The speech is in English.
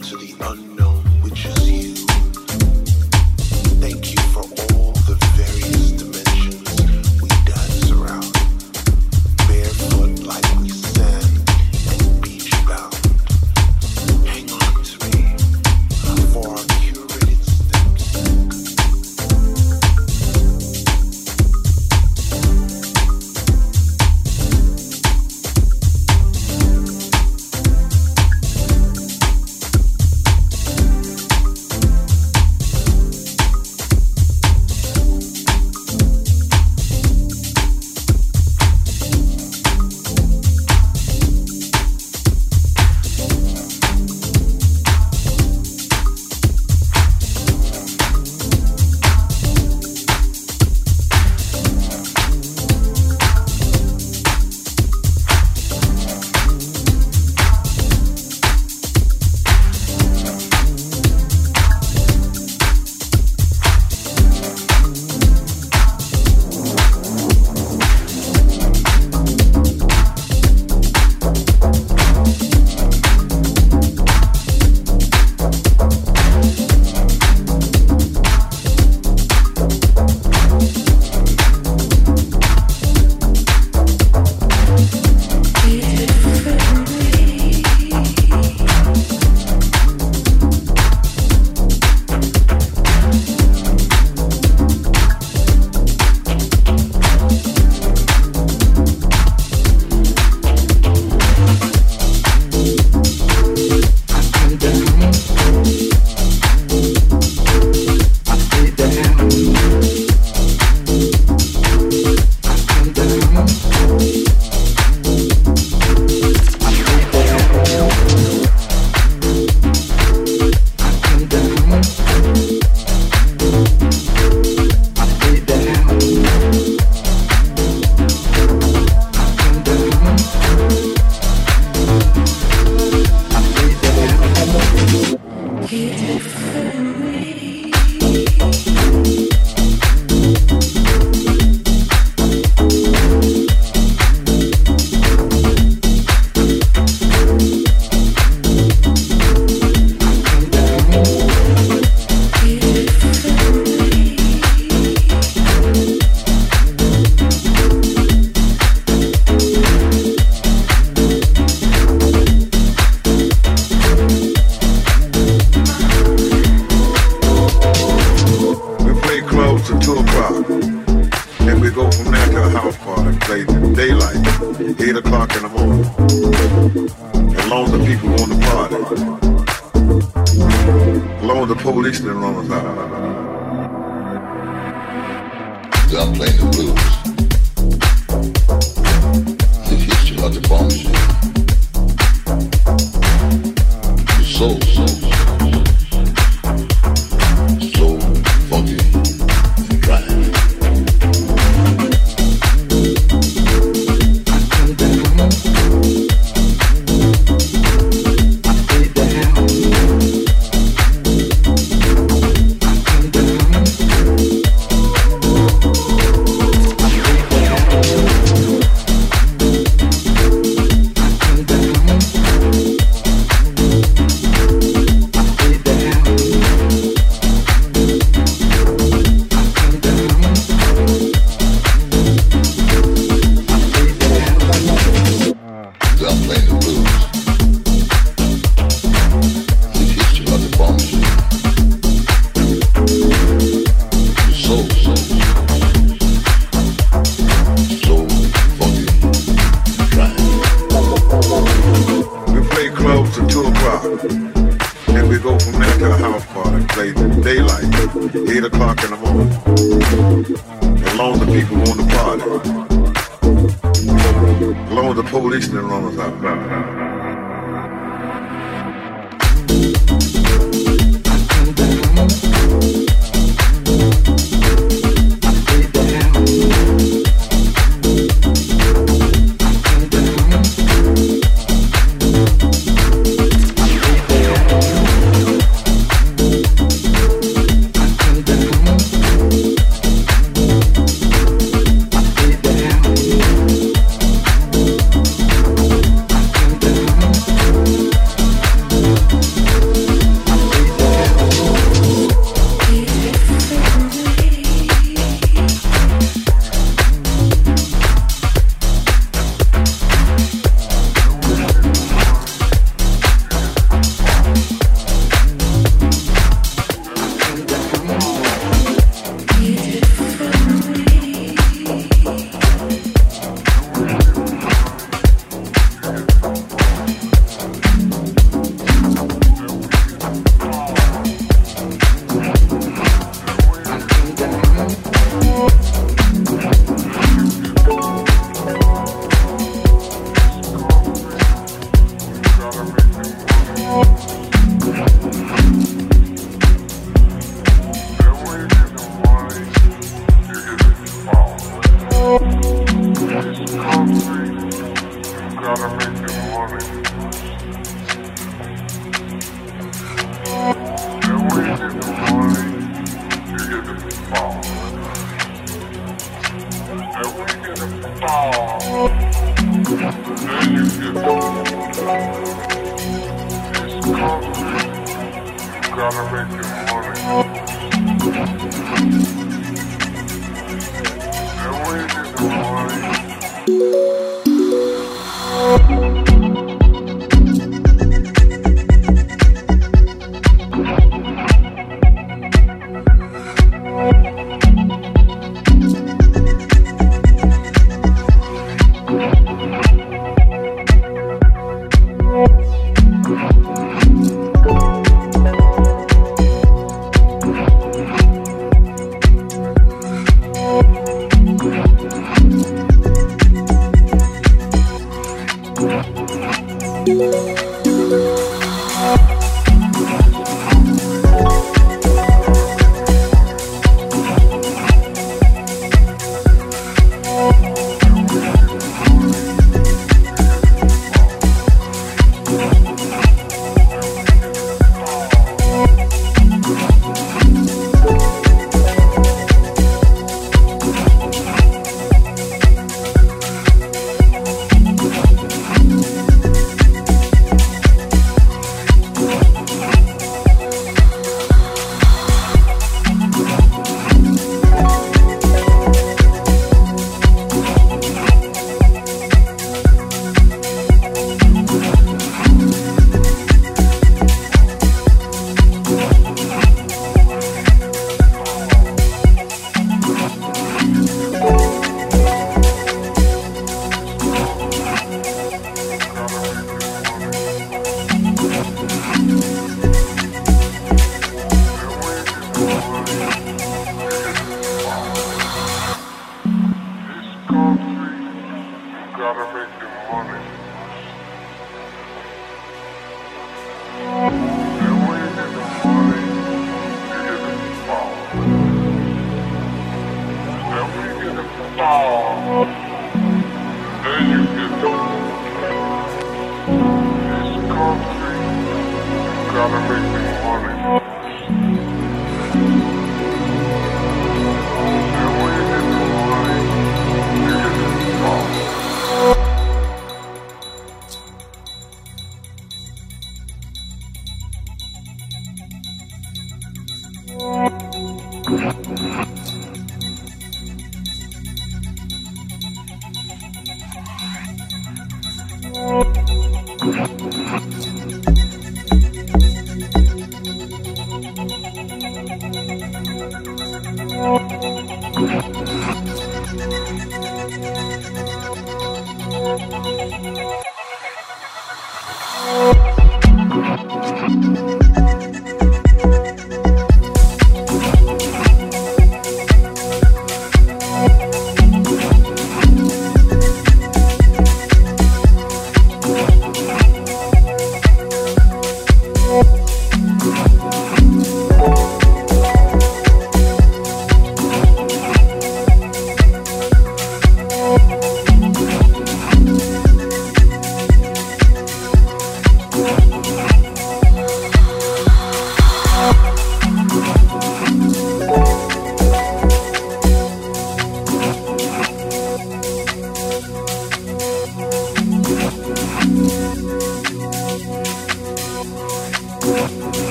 To the unknown,